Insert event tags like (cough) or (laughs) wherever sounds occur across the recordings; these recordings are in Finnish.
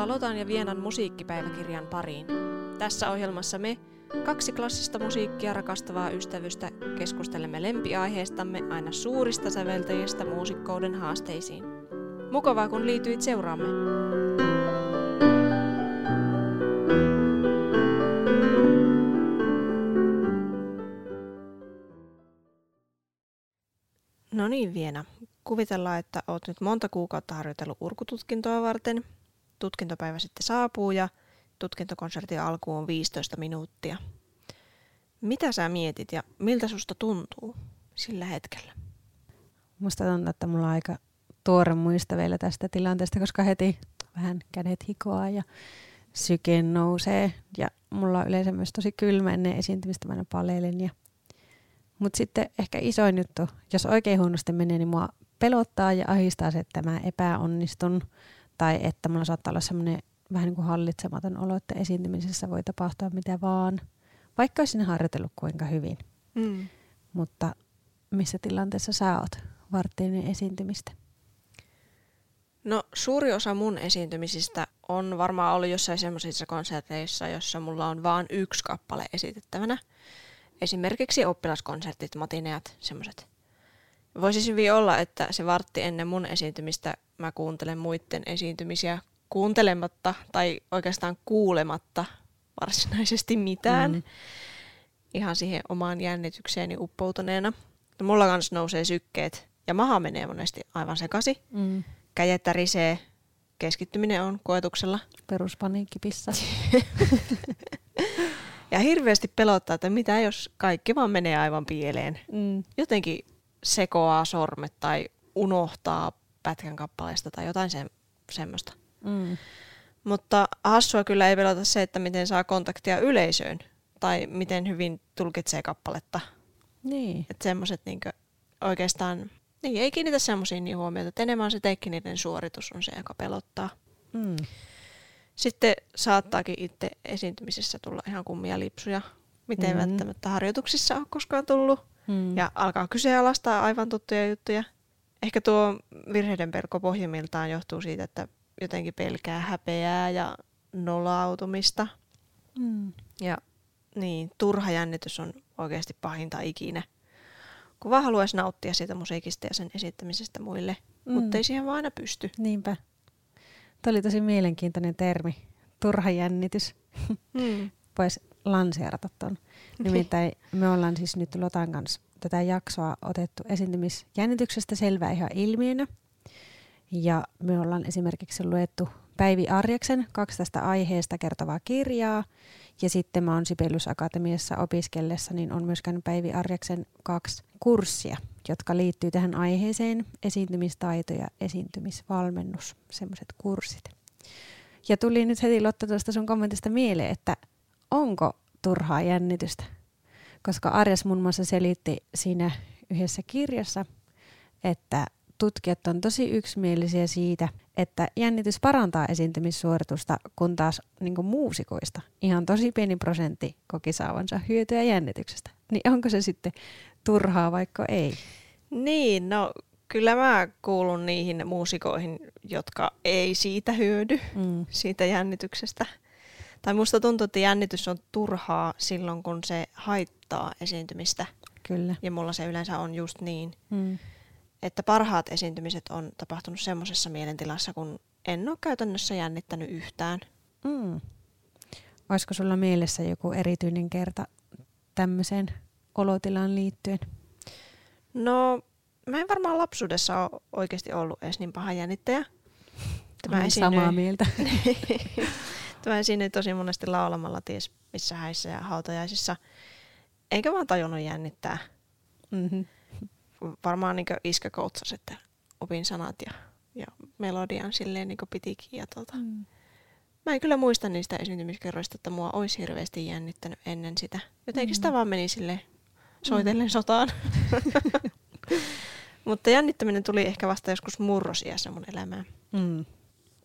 Tervetuloa Lotan ja Vienan musiikkipäiväkirjan pariin. Tässä ohjelmassa me, kaksi klassista musiikkia rakastavaa ystävystä, keskustelemme lempiaiheistamme aina suurista säveltäjistä muusikkouden haasteisiin. Mukavaa kun liityit seuraamme. No niin Viena, kuvitellaan, että oot nyt monta kuukautta harjoitellut urkututkintoa varten. Tutkintopäivä sitten saapuu ja tutkintokonsertin alku on 15 minuuttia. Mitä sä mietit ja miltä susta tuntuu sillä hetkellä? Musta tuntuu, että mulla on aika tuore muista vielä tästä tilanteesta, koska heti vähän kädet hikoaa ja syke nousee. Ja mulla on yleensä myös tosi kylmä ennen esiintymistä, mä aina. Ja... Mutta sitten ehkä isoin juttu, jos oikein huonosti menee, niin mua pelottaa ja ahistaa se, että mä epäonnistun. Tai että mulla saattaa olla semmoinen vähän niin kuin hallitsematon olo, että esiintymisessä voi tapahtua mitä vaan. Vaikka olisin harjoitellut kuinka hyvin. Mm. Mutta missä tilanteessa sä oot varttiin esiintymistä? No suuri osa mun esiintymisistä on varmaan ollut jossain semmoisissa konserteissa, jossa mulla on vain yksi kappale esitettävänä. Esimerkiksi oppilaskonsertit, matineat, semmoiset. Voisi hyvin olla, että se vartti ennen mun esiintymistä mä kuuntelen muiden esiintymisiä kuuntelematta tai oikeastaan kuulematta varsinaisesti mitään. Mm. Ihan siihen omaan jännitykseeni uppoutuneena. Mulla kans nousee sykkeet ja maha menee monesti aivan sekasi. Mm kädet tärisee, keskittyminen on koetuksella. Peruspaniikkipissa. (laughs) ja hirveästi pelottaa, että mitä jos kaikki vaan menee aivan pieleen. Mm. Jotenkin sekoaa sormet tai unohtaa pätkän kappaleesta tai jotain se, semmoista. Mm. Mutta hassua kyllä ei pelota se, että miten saa kontaktia yleisöön tai miten hyvin tulkitsee kappaletta. Niin. Että semmoiset niin oikeastaan niin, ei kiinnitä semmoisiin niin huomiota, että enemmän se tekninen suoritus on se, joka pelottaa. Mm. Sitten saattaakin itse esiintymisessä tulla ihan kummia lipsuja, miten mm. välttämättä harjoituksissa on koskaan tullut. Mm. Ja alkaa kyseenalaistaa aivan tuttuja juttuja. Ehkä tuo virheiden pelko pohjimmiltaan johtuu siitä, että jotenkin pelkää häpeää ja nolautumista. Mm. Ja niin, turha jännitys on oikeasti pahinta ikinä kun vaan haluaisi nauttia siitä musiikista ja sen esittämisestä muille, mm. mutta ei siihen vaan aina pysty. Niinpä. Tämä oli tosi mielenkiintoinen termi, turha jännitys. Mm. (laughs) Voisi lanseerata tuon. Nimittäin me ollaan siis nyt Lotan kanssa tätä jaksoa otettu esiintymisjännityksestä selvää ihan ilmiönä. Ja me ollaan esimerkiksi luettu Päivi Arjaksen kaksi tästä aiheesta kertovaa kirjaa. Ja sitten mä oon Sibelius Akatemiassa opiskellessa, niin on myös käynyt Päivi Arjaksen kaksi kurssia, jotka liittyy tähän aiheeseen, esiintymistaito ja esiintymisvalmennus, semmoiset kurssit. Ja tuli nyt heti Lotta tuosta sun kommentista mieleen, että onko turhaa jännitystä? Koska Arjas muun muassa selitti siinä yhdessä kirjassa, että tutkijat on tosi yksimielisiä siitä, että jännitys parantaa esiintymissuoritusta, kun taas niin muusikoista ihan tosi pieni prosentti koki saavansa hyötyä jännityksestä. Niin onko se sitten turhaa vaikka ei? Niin, no kyllä mä kuulun niihin muusikoihin, jotka ei siitä hyödy, mm. siitä jännityksestä. Tai musta tuntuu, että jännitys on turhaa silloin, kun se haittaa esiintymistä. Kyllä. Ja mulla se yleensä on just niin. Mm että parhaat esiintymiset on tapahtunut semmoisessa mielentilassa, kun en ole käytännössä jännittänyt yhtään. Mm. Olisiko sulla mielessä joku erityinen kerta tämmöiseen olotilaan liittyen? No, mä en varmaan lapsuudessa ole oikeasti ollut edes niin paha jännittäjä. (laughs) Tämä esiinnyi... samaa mieltä. (laughs) Tämä esiinnyi tosi monesti laulamalla ties missä häissä ja hautajaisissa. Eikä vaan tajunnut jännittää. Mm-hmm varmaan niin iskä koutsasi, että opin sanat ja, ja melodian silleen niin pitikin. Ja tuota. mm. Mä en kyllä muista niistä esiintymiskerroista, että mua olisi hirveästi jännittänyt ennen sitä. Jotenkin mm. sitä vaan meni sille soitellen mm. sotaan. (laughs) Mutta jännittäminen tuli ehkä vasta joskus murrosiässä mun elämään. Mm.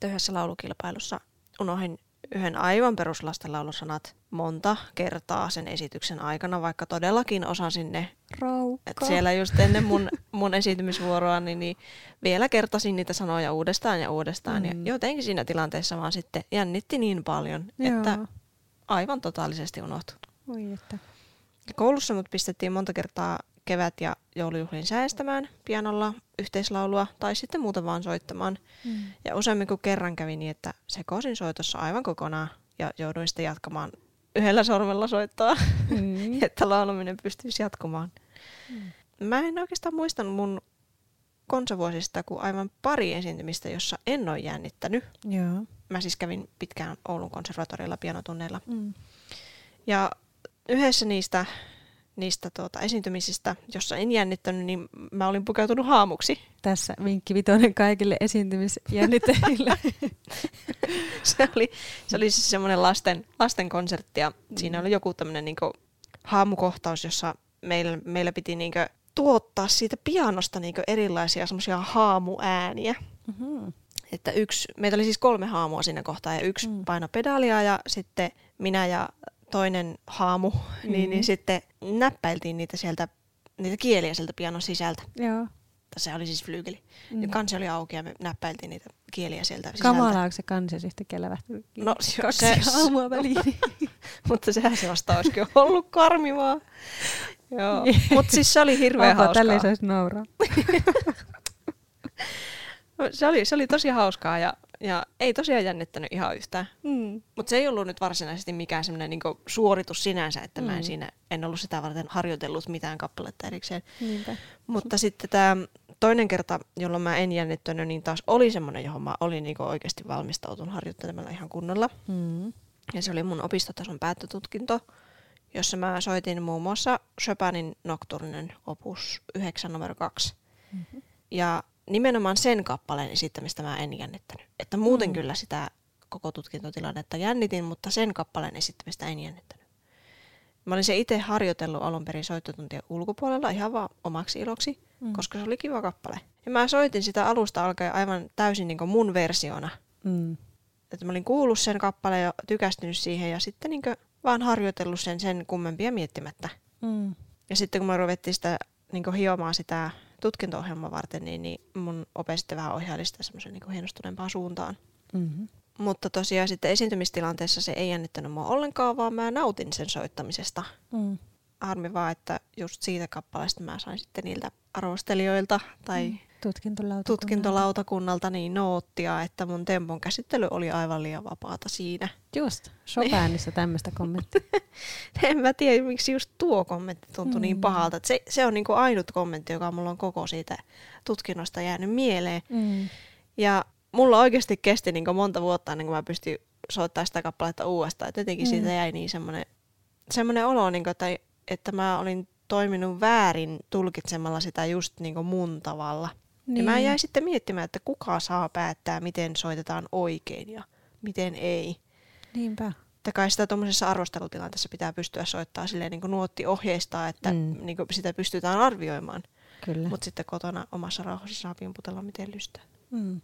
Yhdessä laulukilpailussa unohdin yhden aivan peruslastenlaulusanat monta kertaa sen esityksen aikana, vaikka todellakin osasin ne. Raukka. Et siellä just ennen mun, mun esiintymisvuoroa, niin, niin vielä kertasin niitä sanoja uudestaan ja uudestaan. Mm. Ja jotenkin siinä tilanteessa vaan sitten jännitti niin paljon, Joo. että aivan totaalisesti unohtui. Oi että. Koulussa mut pistettiin monta kertaa kevät- ja joulujuhlin säästämään pianolla yhteislaulua tai sitten muuten vaan soittamaan. Mm. Ja useammin kuin kerran kävi niin, että sekoisin soitossa aivan kokonaan ja jouduin sitten jatkamaan yhdellä sormella soittaa, mm. (laughs) että laulaminen pystyisi jatkumaan. Mm. Mä en oikeastaan muistanut mun konsavuosista kuin aivan pari esiintymistä, jossa en ole jännittänyt. Joo. Mä siis kävin pitkään Oulun konservatorilla pianotunneilla. Mm. Ja yhdessä niistä niistä tuota, esiintymisistä, jossa en jännittänyt, niin mä olin pukeutunut haamuksi. Tässä vinkki vitonen kaikille esiintymisjännittäjille. (laughs) se, oli, se oli siis semmoinen lasten, lasten konsertti ja mm. siinä oli joku tämmöinen niin haamukohtaus, jossa meillä, meillä piti niin tuottaa siitä pianosta niin erilaisia semmoisia haamuääniä. Mm-hmm. Että yksi, meitä oli siis kolme haamua siinä kohtaa ja yksi mm. paino pedalia ja sitten minä ja toinen haamu, mm-hmm. niin, niin sitten näppäiltiin niitä sieltä, niitä kieliä sieltä pianon sisältä. Joo. Se oli siis flyygeli. Mm. Ja kansi oli auki ja me näppäiltiin niitä kieliä sieltä sisältä. Kamalaa, onko se kansi sitten lähti No kaksi se, aamua väliin. (laughs) mutta sehän se vasta olisikin ollut karmivaa. Joo. Mutta siis se oli hirveän Opa, hauskaa. tälleen saisi nauraa. (laughs) se, oli, se oli tosi hauskaa ja ja ei tosiaan jännittänyt ihan yhtään. Mm. Mutta se ei ollut nyt varsinaisesti mikään semmoinen niinku suoritus sinänsä, että mm. mä en mm. siinä en ollut sitä varten harjoitellut mitään kappaletta erikseen. Niinpä. Mutta sitten tämä toinen kerta, jolloin mä en jännittänyt, niin taas oli semmoinen, johon mä olin niinku oikeasti valmistautunut harjoittelemalla ihan kunnolla. Mm. Ja se oli mun opistotason päättötutkinto, jossa mä soitin muun muassa Chopinin Nocturnen opus 9 numero 2. Mm-hmm. Ja nimenomaan sen kappaleen esittämistä mä en jännittänyt. Että muuten mm. kyllä sitä koko tutkintotilannetta jännitin, mutta sen kappaleen esittämistä en jännittänyt. Mä olin se itse harjoitellut alun perin soittotuntien ulkopuolella ihan vaan omaksi iloksi, mm. koska se oli kiva kappale. Ja mä soitin sitä alusta alkaen aivan täysin niin mun versiona. Mm. Että mä olin kuullut sen kappaleen ja tykästynyt siihen ja sitten niin vaan harjoitellut sen sen kummempia miettimättä. Mm. Ja sitten kun mä ruvettiin sitä niin hiomaan sitä tutkinto-ohjelman varten, niin, niin mun ope sitten vähän ohjaili sitä semmoisen niin hienostuneempaan suuntaan. Mm-hmm. Mutta tosiaan sitten esiintymistilanteessa se ei jännittänyt mua ollenkaan, vaan mä nautin sen soittamisesta. Mm. Harmi vaan, että just siitä kappaleesta mä sain sitten niiltä arvostelijoilta tai mm. Tutkintolautakunnalta. tutkintolautakunnalta niin noottia, että mun tempon käsittely oli aivan liian vapaata siinä. Just, Chopinissa tämmöistä kommenttia. (laughs) en mä tiedä, miksi just tuo kommentti tuntui niin mm. niin pahalta. Se, se on niinku ainut kommentti, joka mulla on koko siitä tutkinnosta jäänyt mieleen. Mm. Ja mulla oikeasti kesti niinku monta vuotta ennen kuin mä pystyin soittamaan sitä kappaletta uudestaan. Et jotenkin mm. siitä jäi niin semmoinen, semmoinen olo, niinku, että, että mä olin toiminut väärin tulkitsemalla sitä just niinku mun tavalla. Niin. Ja mä niin. jäin sitten miettimään, että kuka saa päättää, miten soitetaan oikein ja miten ei. Niinpä. Että kai sitä tuommoisessa arvostelutilanteessa pitää pystyä soittamaan silleen niin kuin nuotti ohjeistaa, että mm. niin kuin sitä pystytään arvioimaan. Mutta sitten kotona omassa rauhassa saa pimputella miten lystää. Mm.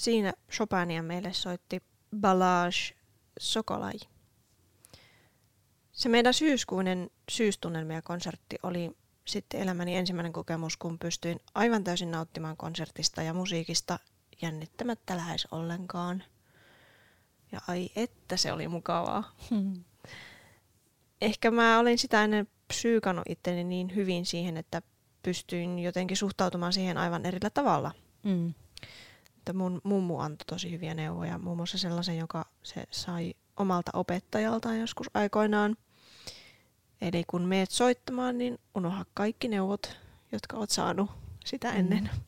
Siinä Chopinia meille soitti Balage Sokolai. Se meidän syyskuinen syystunnelmia-konsertti oli sitten elämäni ensimmäinen kokemus, kun pystyin aivan täysin nauttimaan konsertista ja musiikista jännittämättä lähes ollenkaan. Ja ai että se oli mukavaa. Ehkä mä olin sitä ennen psyykannut itteni niin hyvin siihen, että pystyin jotenkin suhtautumaan siihen aivan erillä tavalla. Mm. Että mun mummu antoi tosi hyviä neuvoja, muun muassa sellaisen, joka se sai omalta opettajaltaan joskus aikoinaan. Eli kun meet soittamaan, niin unoha kaikki neuvot, jotka oot saanut sitä mm. ennen. Mm.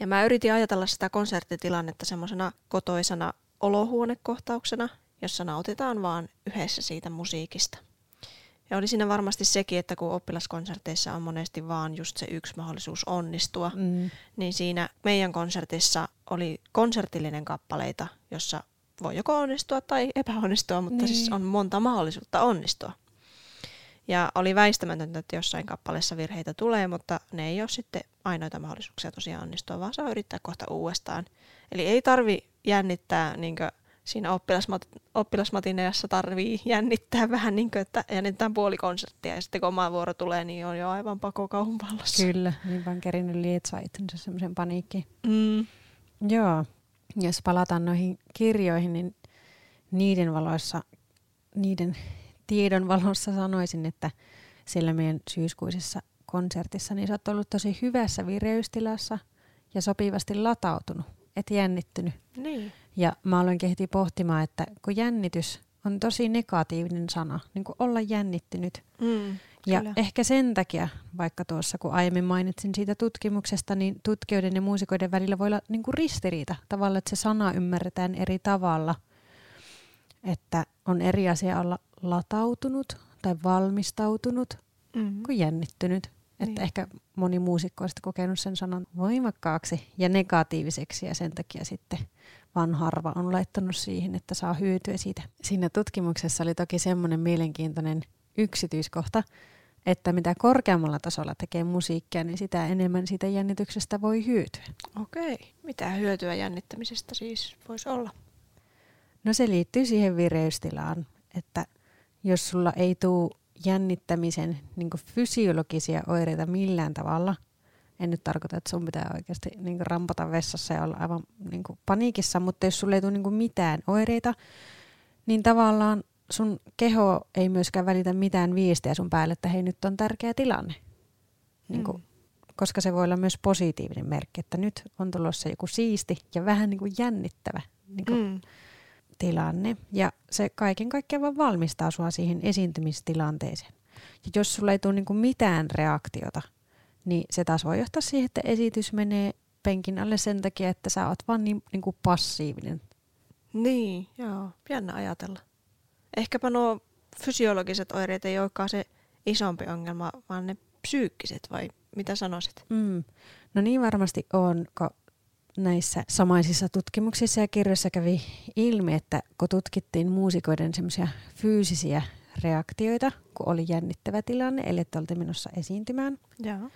Ja mä yritin ajatella sitä konserttitilannetta semmoisena kotoisena olohuonekohtauksena, jossa nautitaan vaan yhdessä siitä musiikista. Ja oli siinä varmasti sekin, että kun oppilaskonserteissa on monesti vaan just se yksi mahdollisuus onnistua, mm. niin siinä meidän konsertissa oli konsertillinen kappaleita, jossa voi joko onnistua tai epäonnistua, mutta siis niin. siis on monta mahdollisuutta onnistua. Ja oli väistämätöntä, että jossain kappaleessa virheitä tulee, mutta ne ei ole sitten ainoita mahdollisuuksia tosiaan onnistua, vaan saa yrittää kohta uudestaan. Eli ei tarvi jännittää niin siinä oppilasmat, oppilasmatineassa tarvii jännittää vähän niin kuin, että jännittää puoli konserttia ja sitten kun oma vuoro tulee, niin on jo aivan pako kauhun pallossa. Kyllä, niin vaan kerinyt lietsaa itsensä semmoisen paniikkiin. Mm. Joo, jos palataan noihin kirjoihin, niin niiden valoissa, niiden tiedon valossa sanoisin, että siellä meidän syyskuisessa konsertissa, niin sä oot ollut tosi hyvässä vireystilassa ja sopivasti latautunut, et jännittynyt. Niin. Ja mä aloin heti pohtimaan, että kun jännitys on tosi negatiivinen sana, niin kuin olla jännittynyt. Mm, ja kyllä. ehkä sen takia, vaikka tuossa kun aiemmin mainitsin siitä tutkimuksesta, niin tutkijoiden ja muusikoiden välillä voi olla niin kuin ristiriita. Tavallaan, että se sana ymmärretään eri tavalla. Että on eri asia olla latautunut tai valmistautunut mm-hmm. kuin jännittynyt. Että niin. ehkä moni muusikko on kokenut sen sanan voimakkaaksi ja negatiiviseksi ja sen takia sitten vaan harva on laittanut siihen, että saa hyötyä siitä. Siinä tutkimuksessa oli toki semmoinen mielenkiintoinen yksityiskohta, että mitä korkeammalla tasolla tekee musiikkia, niin sitä enemmän siitä jännityksestä voi hyötyä. Okei. Mitä hyötyä jännittämisestä siis voisi olla? No se liittyy siihen vireystilaan, että jos sulla ei tule jännittämisen niin fysiologisia oireita millään tavalla, en nyt tarkoita, että sun pitää oikeasti niin rampata vessassa ja olla aivan niin paniikissa, mutta jos sulla ei tule niin mitään oireita, niin tavallaan sun keho ei myöskään välitä mitään viestiä sun päälle, että hei nyt on tärkeä tilanne. Niin kuin, mm. Koska se voi olla myös positiivinen merkki, että nyt on tulossa joku siisti ja vähän niin kuin jännittävä niin kuin mm. tilanne. Ja se kaiken kaikkiaan vaan valmistaa sua siihen esiintymistilanteeseen. Ja jos sulla ei tule niin kuin mitään reaktiota, niin se taas voi johtaa siihen, että esitys menee penkin alle sen takia, että sä oot vaan niin, niin kuin passiivinen. Niin, joo. Jännä ajatella. Ehkäpä nuo fysiologiset oireet ei olekaan se isompi ongelma, vaan ne psyykkiset vai mitä sanoisit? Mm. No niin varmasti on, kun näissä samaisissa tutkimuksissa ja kirjoissa kävi ilmi, että kun tutkittiin muusikoiden semmoisia fyysisiä reaktioita, kun oli jännittävä tilanne, eli että oltiin menossa esiintymään, Joo.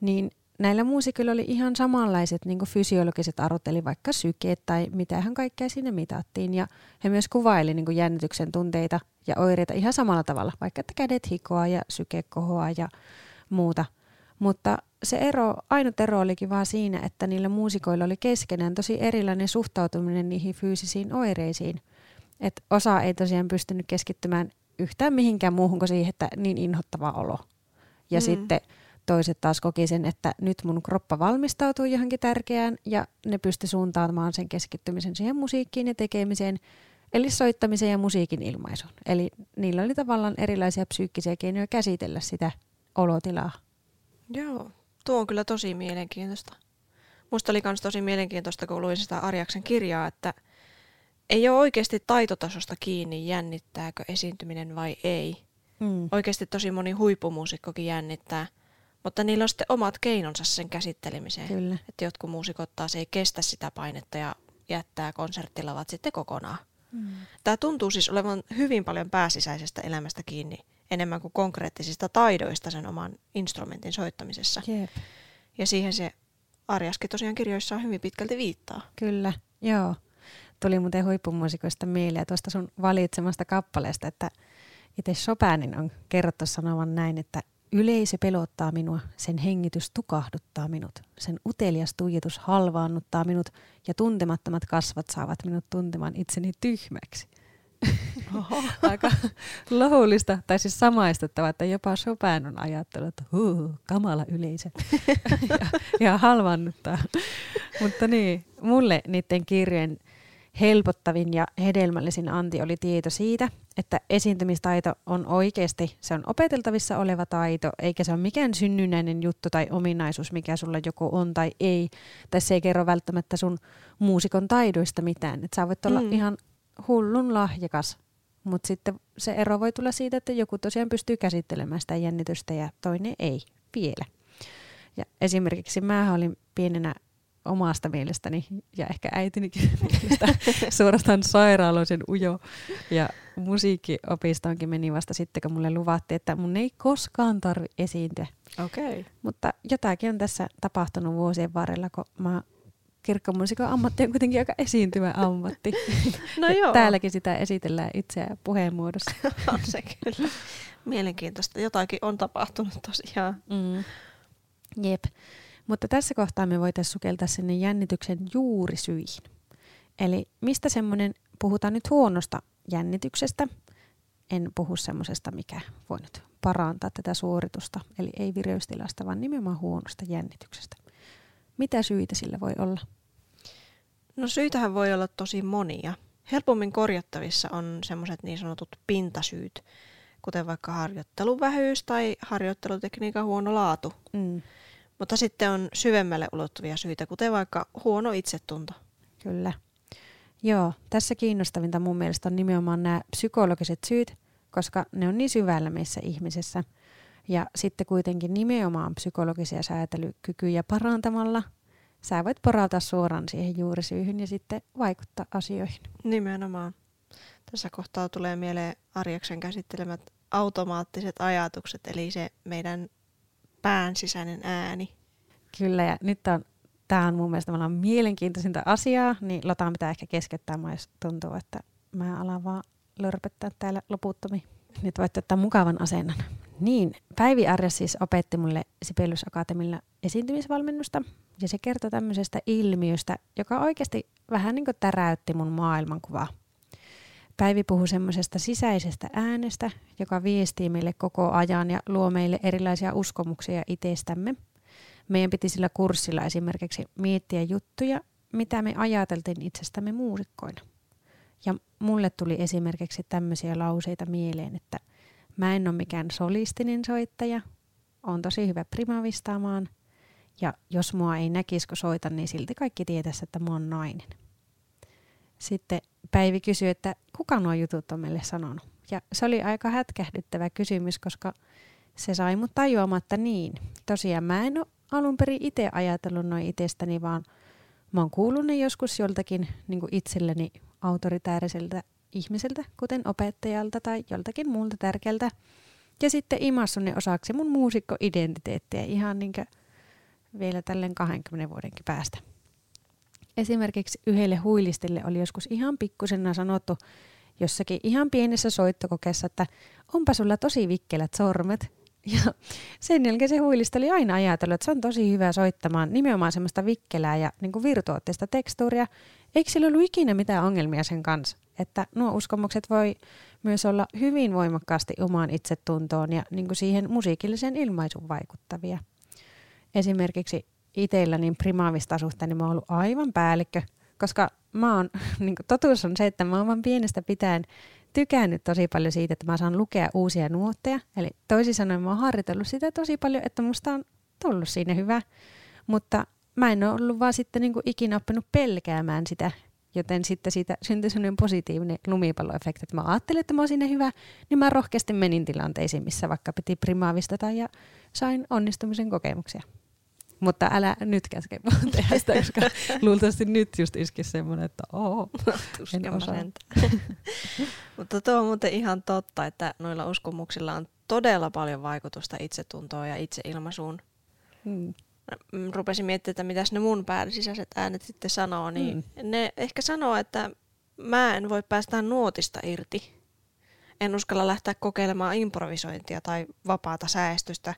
Niin näillä muusikoilla oli ihan samanlaiset niin fysiologiset arvot, eli vaikka sykeet tai mitähän kaikkea sinne mitattiin. Ja he myös kuvaili niin jännityksen tunteita ja oireita ihan samalla tavalla, vaikka että kädet hikoa ja syke kohoa ja muuta. Mutta se ero, ainut ero olikin vaan siinä, että niillä muusikoilla oli keskenään tosi erilainen suhtautuminen niihin fyysisiin oireisiin. Et osa ei tosiaan pystynyt keskittymään yhtään mihinkään muuhun kuin siihen, että niin inhottava olo. Ja mm. sitten toiset taas koki sen, että nyt mun kroppa valmistautuu johonkin tärkeään ja ne pysty suuntaamaan sen keskittymisen siihen musiikkiin ja tekemiseen, eli soittamiseen ja musiikin ilmaisuun. Eli niillä oli tavallaan erilaisia psyykkisiä keinoja käsitellä sitä olotilaa. Joo, tuo on kyllä tosi mielenkiintoista. Musta oli myös tosi mielenkiintoista, kun luin sitä Arjaksen kirjaa, että ei ole oikeasti taitotasosta kiinni, jännittääkö esiintyminen vai ei. Mm. Oikeasti tosi moni huippumuusikkokin jännittää – mutta niillä on sitten omat keinonsa sen käsittelemiseen. Kyllä. Että jotkut muusikot taas ei kestä sitä painetta ja jättää konserttilavat sitten kokonaan. Mm. Tämä tuntuu siis olevan hyvin paljon pääsisäisestä elämästä kiinni enemmän kuin konkreettisista taidoista sen oman instrumentin soittamisessa. Jep. Ja siihen se Arjaskin tosiaan kirjoissaan hyvin pitkälti viittaa. Kyllä, joo. Tuli muuten huippumuusikoista mieleen tuosta sun valitsemasta kappaleesta, että itse Chopinin on kerrottu sanovan näin, että Yleisö pelottaa minua, sen hengitys tukahduttaa minut, sen utelias tuijotus halvaannuttaa minut ja tuntemattomat kasvat saavat minut tuntemaan itseni tyhmäksi. Oho. (laughs) Aika lohdullista, tai siis samaistuttava, että jopa Chopin on ajattelut, että huu, kamala yleisö. (laughs) ja, ja halvannuttaa. Mutta niin, mulle niiden kirjojen helpottavin ja hedelmällisin anti oli tieto siitä, että esiintymistaito on oikeasti, se on opeteltavissa oleva taito, eikä se ole mikään synnynnäinen juttu tai ominaisuus, mikä sulla joko on tai ei. Tai se ei kerro välttämättä sun muusikon taidoista mitään. Että sä voit olla mm. ihan hullun lahjakas, mutta sitten se ero voi tulla siitä, että joku tosiaan pystyy käsittelemään sitä jännitystä ja toinen ei vielä. Ja esimerkiksi mä olin pienenä omasta mielestäni ja ehkä äitinikin mielestä (laughs) suorastaan sairaaloisen ujo. Ja musiikkiopistoonkin meni vasta sitten, kun mulle luvattiin, että mun ei koskaan tarvi esiintyä. Okay. Mutta jotakin on tässä tapahtunut vuosien varrella, kun mä kirkkomuusikon ammatti on kuitenkin aika esiintyvä ammatti. (laughs) No joo. Täälläkin sitä esitellään itseä puheen muodossa. (laughs) on se kyllä. Mielenkiintoista. Jotakin on tapahtunut tosiaan. Mm. Jep. Mutta tässä kohtaa me voitaisiin sukeltaa sinne jännityksen juurisyihin. Eli mistä semmoinen, puhutaan nyt huonosta jännityksestä, en puhu semmoisesta, mikä voi nyt parantaa tätä suoritusta, eli ei vireystilasta, vaan nimenomaan huonosta jännityksestä. Mitä syitä sillä voi olla? No syitähän voi olla tosi monia. Helpommin korjattavissa on semmoiset niin sanotut pintasyyt, kuten vaikka harjoittelun vähyys tai harjoittelutekniikan huono laatu. Mm. Mutta sitten on syvemmälle ulottuvia syitä, kuten vaikka huono itsetunto. Kyllä. Joo, tässä kiinnostavinta mun mielestä on nimenomaan nämä psykologiset syyt, koska ne on niin syvällä meissä ihmisessä. Ja sitten kuitenkin nimenomaan psykologisia säätelykykyjä parantamalla sä voit porauta suoraan siihen juurisyyhyn ja sitten vaikuttaa asioihin. Nimenomaan. Tässä kohtaa tulee mieleen Arjaksen käsittelemät automaattiset ajatukset, eli se meidän pään sisäinen ääni. Kyllä, ja nyt on, tämä on mun mielestä mielenkiintoisinta asiaa, niin Lotaan pitää ehkä keskeyttää, jos tuntuu, että mä alan vaan lörpöttää täällä loputtomiin. Nyt voitte ottaa mukavan asennon. Niin, Päivi Arja siis opetti mulle Sibelius Akatemilla esiintymisvalmennusta, ja se kertoi tämmöisestä ilmiöstä, joka oikeasti vähän niin kuin täräytti mun maailmankuvaa. Päivi puhuu semmoisesta sisäisestä äänestä, joka viestii meille koko ajan ja luo meille erilaisia uskomuksia itsestämme. Meidän piti sillä kurssilla esimerkiksi miettiä juttuja, mitä me ajateltiin itsestämme muusikkoina. Ja mulle tuli esimerkiksi tämmöisiä lauseita mieleen, että mä en ole mikään solistinen soittaja, on tosi hyvä primavistaamaan, ja jos mua ei näkisi, kun soitan, niin silti kaikki tietäisi, että mä oon nainen. Sitten Päivi kysyi, että kuka nuo jutut on meille sanonut. Ja se oli aika hätkähdyttävä kysymys, koska se sai mut tajuamaan, että niin. Tosiaan mä en ole alun perin itse ajatellut noin itsestäni, vaan mä oon kuullut ne joskus joltakin niin itselleni autoritääriseltä ihmiseltä, kuten opettajalta tai joltakin muulta tärkeältä. Ja sitten imassun ne osaksi mun muusikkoidentiteettiä ihan niin vielä tälleen 20 vuodenkin päästä. Esimerkiksi yhdelle huilistille oli joskus ihan pikkusena sanottu jossakin ihan pienessä soittokokeessa, että onpa sulla tosi vikkelät sormet. Ja sen jälkeen se huilista oli aina ajatellut, että se on tosi hyvä soittamaan nimenomaan semmoista vikkelää ja niin virtuoottista tekstuuria. Eikö sillä ollut ikinä mitään ongelmia sen kanssa? Että nuo uskomukset voi myös olla hyvin voimakkaasti omaan itsetuntoon ja niin siihen musiikilliseen ilmaisuun vaikuttavia. Esimerkiksi itsellä niin primaavista suhteen, niin mä oon ollut aivan päällikkö, koska mä oon, (laughs) niin totuus on se, että mä oon vaan pienestä pitäen tykännyt tosi paljon siitä, että mä saan lukea uusia nuotteja. Eli toisin sanoen mä oon harjoitellut sitä tosi paljon, että musta on tullut siinä hyvä. Mutta mä en ole ollut vaan sitten niin ikinä oppinut pelkäämään sitä, joten sitten siitä syntyi sellainen positiivinen lumipalloefekti, että mä ajattelin, että mä oon siinä hyvä, niin mä rohkeasti menin tilanteisiin, missä vaikka piti primaavista tai ja sain onnistumisen kokemuksia. Mutta älä nyt käske (laughs) tehdä sitä, koska luultavasti nyt just iski semmoinen, että oo, en osaa. (laughs) Mutta tuo on muuten ihan totta, että noilla uskomuksilla on todella paljon vaikutusta itsetuntoon ja itseilmaisuun. Hmm. rupesin miettimään, että mitäs ne mun pään sisäiset äänet sitten sanoo, niin mm. ne ehkä sanoo, että mä en voi päästä nuotista irti. En uskalla lähteä kokeilemaan improvisointia tai vapaata säästystä,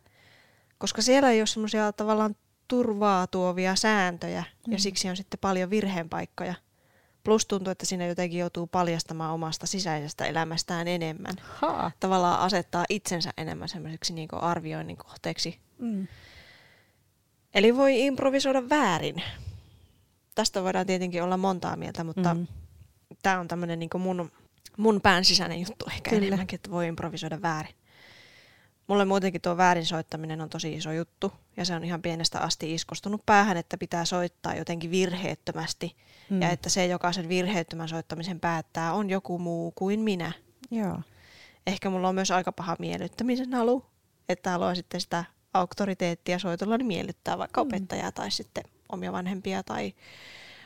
koska siellä ei ole semmoisia tavallaan turvaa tuovia sääntöjä mm. ja siksi on sitten paljon virheenpaikkoja. Plus tuntuu, että siinä jotenkin joutuu paljastamaan omasta sisäisestä elämästään enemmän. Ha. Tavallaan asettaa itsensä enemmän semmoiseksi niin arvioinnin kohteeksi. Mm. Eli voi improvisoida väärin. Tästä voidaan tietenkin olla montaa mieltä, mutta mm. tämä on tämmöinen niin mun, mun pään sisäinen juttu ehkä Kyllä. enemmänkin, että voi improvisoida väärin. Mulle muutenkin tuo väärin soittaminen on tosi iso juttu ja se on ihan pienestä asti iskostunut päähän, että pitää soittaa jotenkin virheettömästi mm. ja että se, joka sen virheettömän soittamisen päättää, on joku muu kuin minä. Joo. Ehkä mulla on myös aika paha miellyttämisen halu, että haluaa sitten sitä auktoriteettia soitolla niin miellyttää vaikka mm. opettajaa tai sitten omia vanhempia tai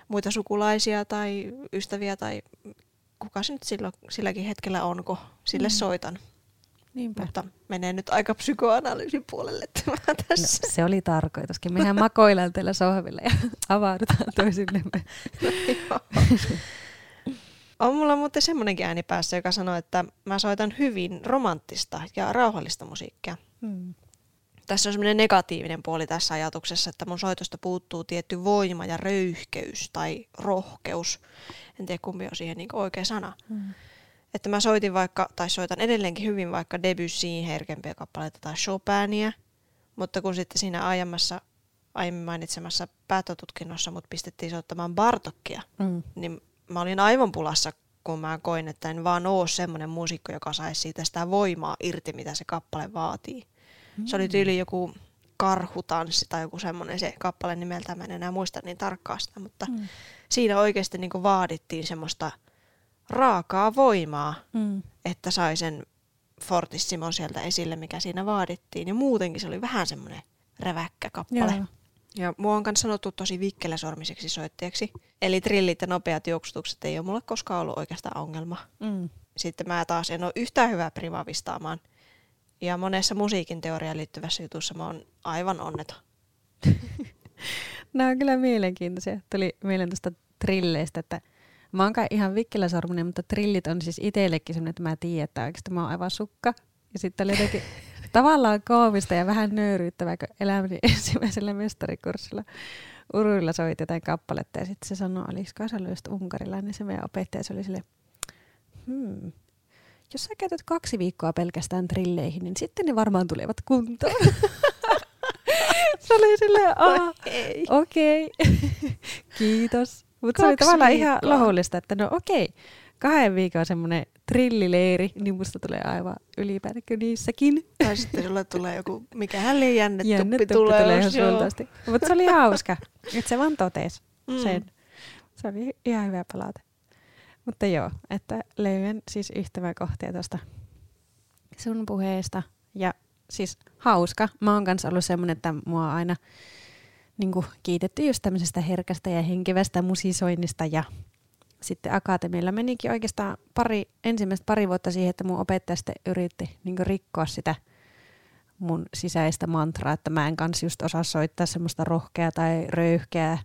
muita sukulaisia tai ystäviä tai kuka se nyt silloin, silläkin hetkellä on, kun sille mm. soitan. Niinpä. Mutta menee nyt aika psykoanalyysin puolelle tämä tässä. No, se oli tarkoituskin. Mehän makoillaan teillä sohvilla ja (laughs) avaudutaan toisillemme. No, on mulla muuten semmoinenkin ääni päässä, joka sanoo, että mä soitan hyvin romanttista ja rauhallista musiikkia. Hmm. Tässä on semmoinen negatiivinen puoli tässä ajatuksessa, että mun soitosta puuttuu tietty voima ja röyhkeys tai rohkeus. En tiedä kumpi on siihen niin oikea sana. Hmm että mä soitin vaikka, tai soitan edelleenkin hyvin vaikka Debussyin herkempiä kappaleita tai Chopinia, mutta kun sitten siinä aiemmassa, aiemmin mainitsemassa päättötutkinnossa mut pistettiin soittamaan Bartokkia, mm. niin mä olin aivan pulassa, kun mä koin, että en vaan oo semmoinen muusikko, joka saisi siitä sitä voimaa irti, mitä se kappale vaatii. Mm. Se oli tyyli joku karhutanssi tai joku semmoinen se kappale nimeltä, mä en enää muista niin tarkkaan sitä, mutta mm. siinä oikeasti niin vaadittiin semmoista – raakaa voimaa, mm. että sai sen Fortissimon sieltä esille, mikä siinä vaadittiin. Ja muutenkin se oli vähän semmoinen räväkkä kappale. Joo. Ja mua on kanssa sanottu tosi vikkeläsormiseksi soittajaksi. Eli trillit ja nopeat juoksutukset ei ole mulle koskaan ollut oikeastaan ongelma. Mm. Sitten mä taas en ole yhtään hyvää primavistaamaan. Ja monessa musiikin teoriaan liittyvässä jutussa mä oon aivan onneton. (laughs) Nämä on kyllä mielenkiintoisia. Tuli mieleen tuosta trilleistä, että Mä oon ihan vikkeläsormunen, mutta trillit on siis itsellekin sellainen, että mä tiedän, että oikeasti mä oon aivan sukka. Ja sitten oli jotenkin (laughs) tavallaan koomista ja vähän nöyryyttävää, kun elämäni (laughs) ensimmäisellä mestarikurssilla uruilla soit jotain kappaletta. Ja sitten se sanoi, olisiko se just unkarilainen se meidän opettaja, se oli sille, hmm, jos sä käytät kaksi viikkoa pelkästään trilleihin, niin sitten ne varmaan tulevat kuntoon. (laughs) se oli silleen, okei, okay. kiitos. Mutta se oli tavallaan viikkoa. ihan lohdullista, että no okei, kahden viikon semmoinen trillileiri, niin musta tulee aivan ylipäätäkö niissäkin. Tai sitten sulle tulee joku, mikähän liian jännetuppi, jännetuppi tulee. tulee ihan. Mutta se oli hauska, (laughs) että se vaan totesi mm. sen. Se oli ihan hyvä palaute. Mutta joo, että löydän siis yhtymäkohtia tuosta sun puheesta. Ja siis hauska. Mä oon kanssa ollut semmonen, että mua aina niin kuin kiitetty just tämmöisestä herkästä ja henkevästä musisoinnista ja sitten akatemialla menikin oikeastaan pari, ensimmäistä pari vuotta siihen, että mun opettaja sitten yritti niin rikkoa sitä mun sisäistä mantraa, että mä en kanssa just osaa soittaa semmoista rohkeaa tai röyhkeää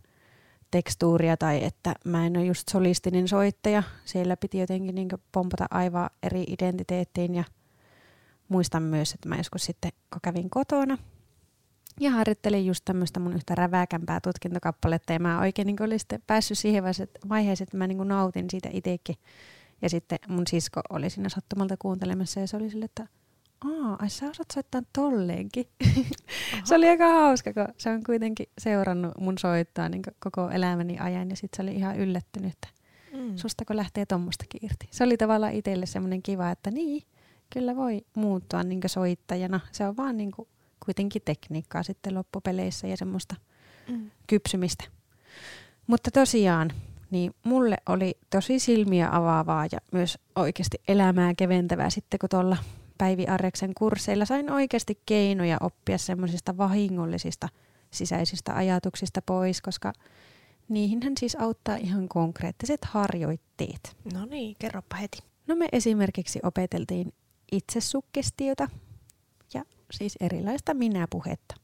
tekstuuria tai että mä en ole just solistinen soittaja. Siellä piti jotenkin niin pompata aivan eri identiteettiin ja muistan myös, että mä joskus sitten, kun kävin kotona – ja harjoittelin just tämmöistä mun yhtä räväkämpää tutkintokappaletta ja mä oikein niin olin sitten päässyt siihen vaiheeseen, että mä niin nautin siitä itsekin. Ja sitten mun sisko oli siinä sattumalta kuuntelemassa ja se oli sille, että Aa, ai sä osaat soittaa tolleenkin. (laughs) se oli aika hauska, kun se on kuitenkin seurannut mun soittaa niin koko elämäni ajan ja sitten se oli ihan yllättynyt, että mm. sustako lähtee tommostakin irti. Se oli tavallaan itselle semmoinen kiva, että niin, kyllä voi muuttua niin soittajana. Se on vaan niin kuitenkin tekniikkaa sitten loppupeleissä ja semmoista mm. kypsymistä. Mutta tosiaan, niin mulle oli tosi silmiä avaavaa ja myös oikeasti elämää keventävää sitten, kun tuolla Päivi Arreksen kursseilla sain oikeasti keinoja oppia semmoisista vahingollisista sisäisistä ajatuksista pois, koska niihinhän siis auttaa ihan konkreettiset harjoitteet. No niin, kerropa heti. No me esimerkiksi opeteltiin itsesukkestiota, siis erilaista minäpuhetta.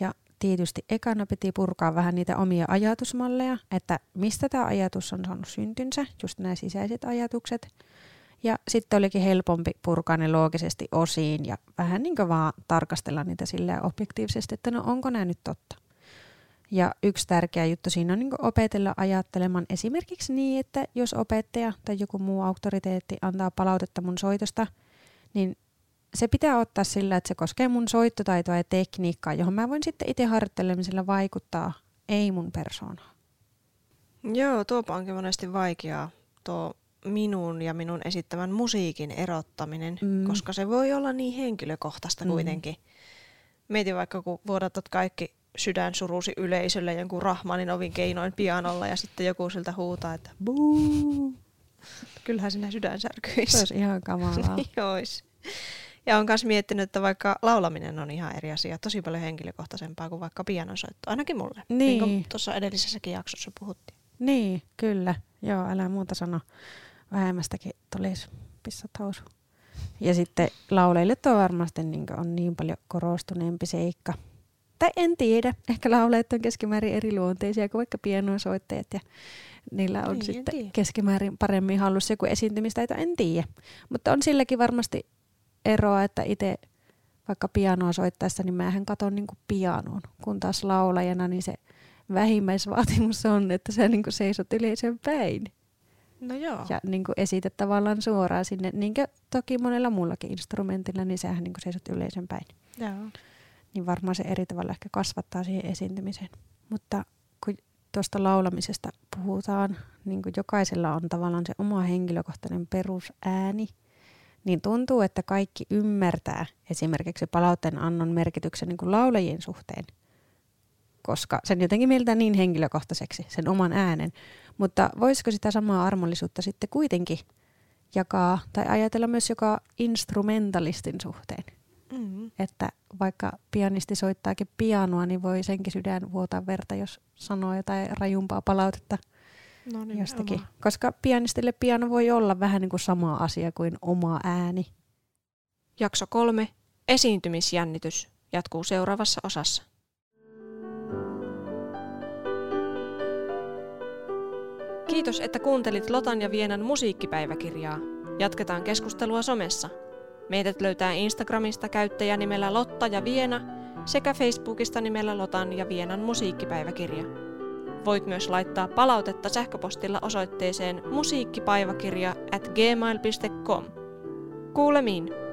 Ja tietysti ekana piti purkaa vähän niitä omia ajatusmalleja, että mistä tämä ajatus on saanut syntynsä, just nämä sisäiset ajatukset. Ja sitten olikin helpompi purkaa ne loogisesti osiin ja vähän niin kuin vaan tarkastella niitä silleen objektiivisesti, että no onko nämä nyt totta. Ja yksi tärkeä juttu siinä on niin opetella ajattelemaan esimerkiksi niin, että jos opettaja tai joku muu auktoriteetti antaa palautetta mun soitosta, niin se pitää ottaa sillä, että se koskee mun soittotaitoa ja tekniikkaa, johon mä voin sitten itse harjoittelemisella vaikuttaa, ei mun persoonaa. Joo, tuo onkin monesti vaikeaa, tuo minun ja minun esittämän musiikin erottaminen, mm. koska se voi olla niin henkilökohtaista mm. kuitenkin. Mietin vaikka, kun vuodatat kaikki sydän surusi yleisölle jonkun Rahmanin ovin keinoin pianolla ja sitten joku siltä huutaa, että buu. Kyllähän sinä sydän särkyisi. Se olisi ihan kamalaa. (laughs) niin olisi. Ja on myös miettinyt, että vaikka laulaminen on ihan eri asia, tosi paljon henkilökohtaisempaa kuin vaikka pianonsoitto, ainakin mulle. Niin. niin kuin tuossa edellisessäkin jaksossa puhuttiin. Niin, kyllä. Joo, älä muuta sano. Vähemmästäkin tulisi pissat housu. Ja sitten lauleille tuo varmasti niin on niin paljon korostuneempi seikka. Tai en tiedä, ehkä lauleet on keskimäärin eri luonteisia kuin vaikka pianosoittajat ja niillä on niin, sitten keskimäärin paremmin hallussa kuin esiintymistaito, en tiedä. Mutta on silläkin varmasti eroa, että itse vaikka pianoa soittaessa, niin mähän katon niin kuin pianoon, kun taas laulajana, niin se vähimmäisvaatimus on, että sä niin kuin seisot yleisön päin. No joo. Ja niin kuin esität tavallaan suoraan sinne, niin kuin toki monella muullakin instrumentilla, niin sähän niin kuin seisot yleisön päin. Joo. Niin varmaan se eri tavalla ehkä kasvattaa siihen esiintymiseen. Mutta kun tuosta laulamisesta puhutaan, niin kuin jokaisella on tavallaan se oma henkilökohtainen perusääni – niin tuntuu, että kaikki ymmärtää esimerkiksi palautteen annon merkityksen niin kuin laulajien suhteen, koska sen jotenkin mieltää niin henkilökohtaiseksi, sen oman äänen. Mutta voisiko sitä samaa armollisuutta sitten kuitenkin jakaa tai ajatella myös joka instrumentalistin suhteen? Mm-hmm. Että vaikka pianisti soittaakin pianoa, niin voi senkin sydän vuotaa verta, jos sanoo jotain rajumpaa palautetta – No niin, jostakin. Oma. Koska pianistille piano voi olla vähän niin kuin sama asia kuin oma ääni. Jakso kolme. Esiintymisjännitys jatkuu seuraavassa osassa. Kiitos, että kuuntelit Lotan ja Vienan musiikkipäiväkirjaa. Jatketaan keskustelua somessa. Meidät löytää Instagramista käyttäjänimellä Lotta ja Viena sekä Facebookista nimellä Lotan ja Vienan musiikkipäiväkirja. Voit myös laittaa palautetta sähköpostilla osoitteeseen musiikkipäiväkirja at gmail.com. Kuulemiin!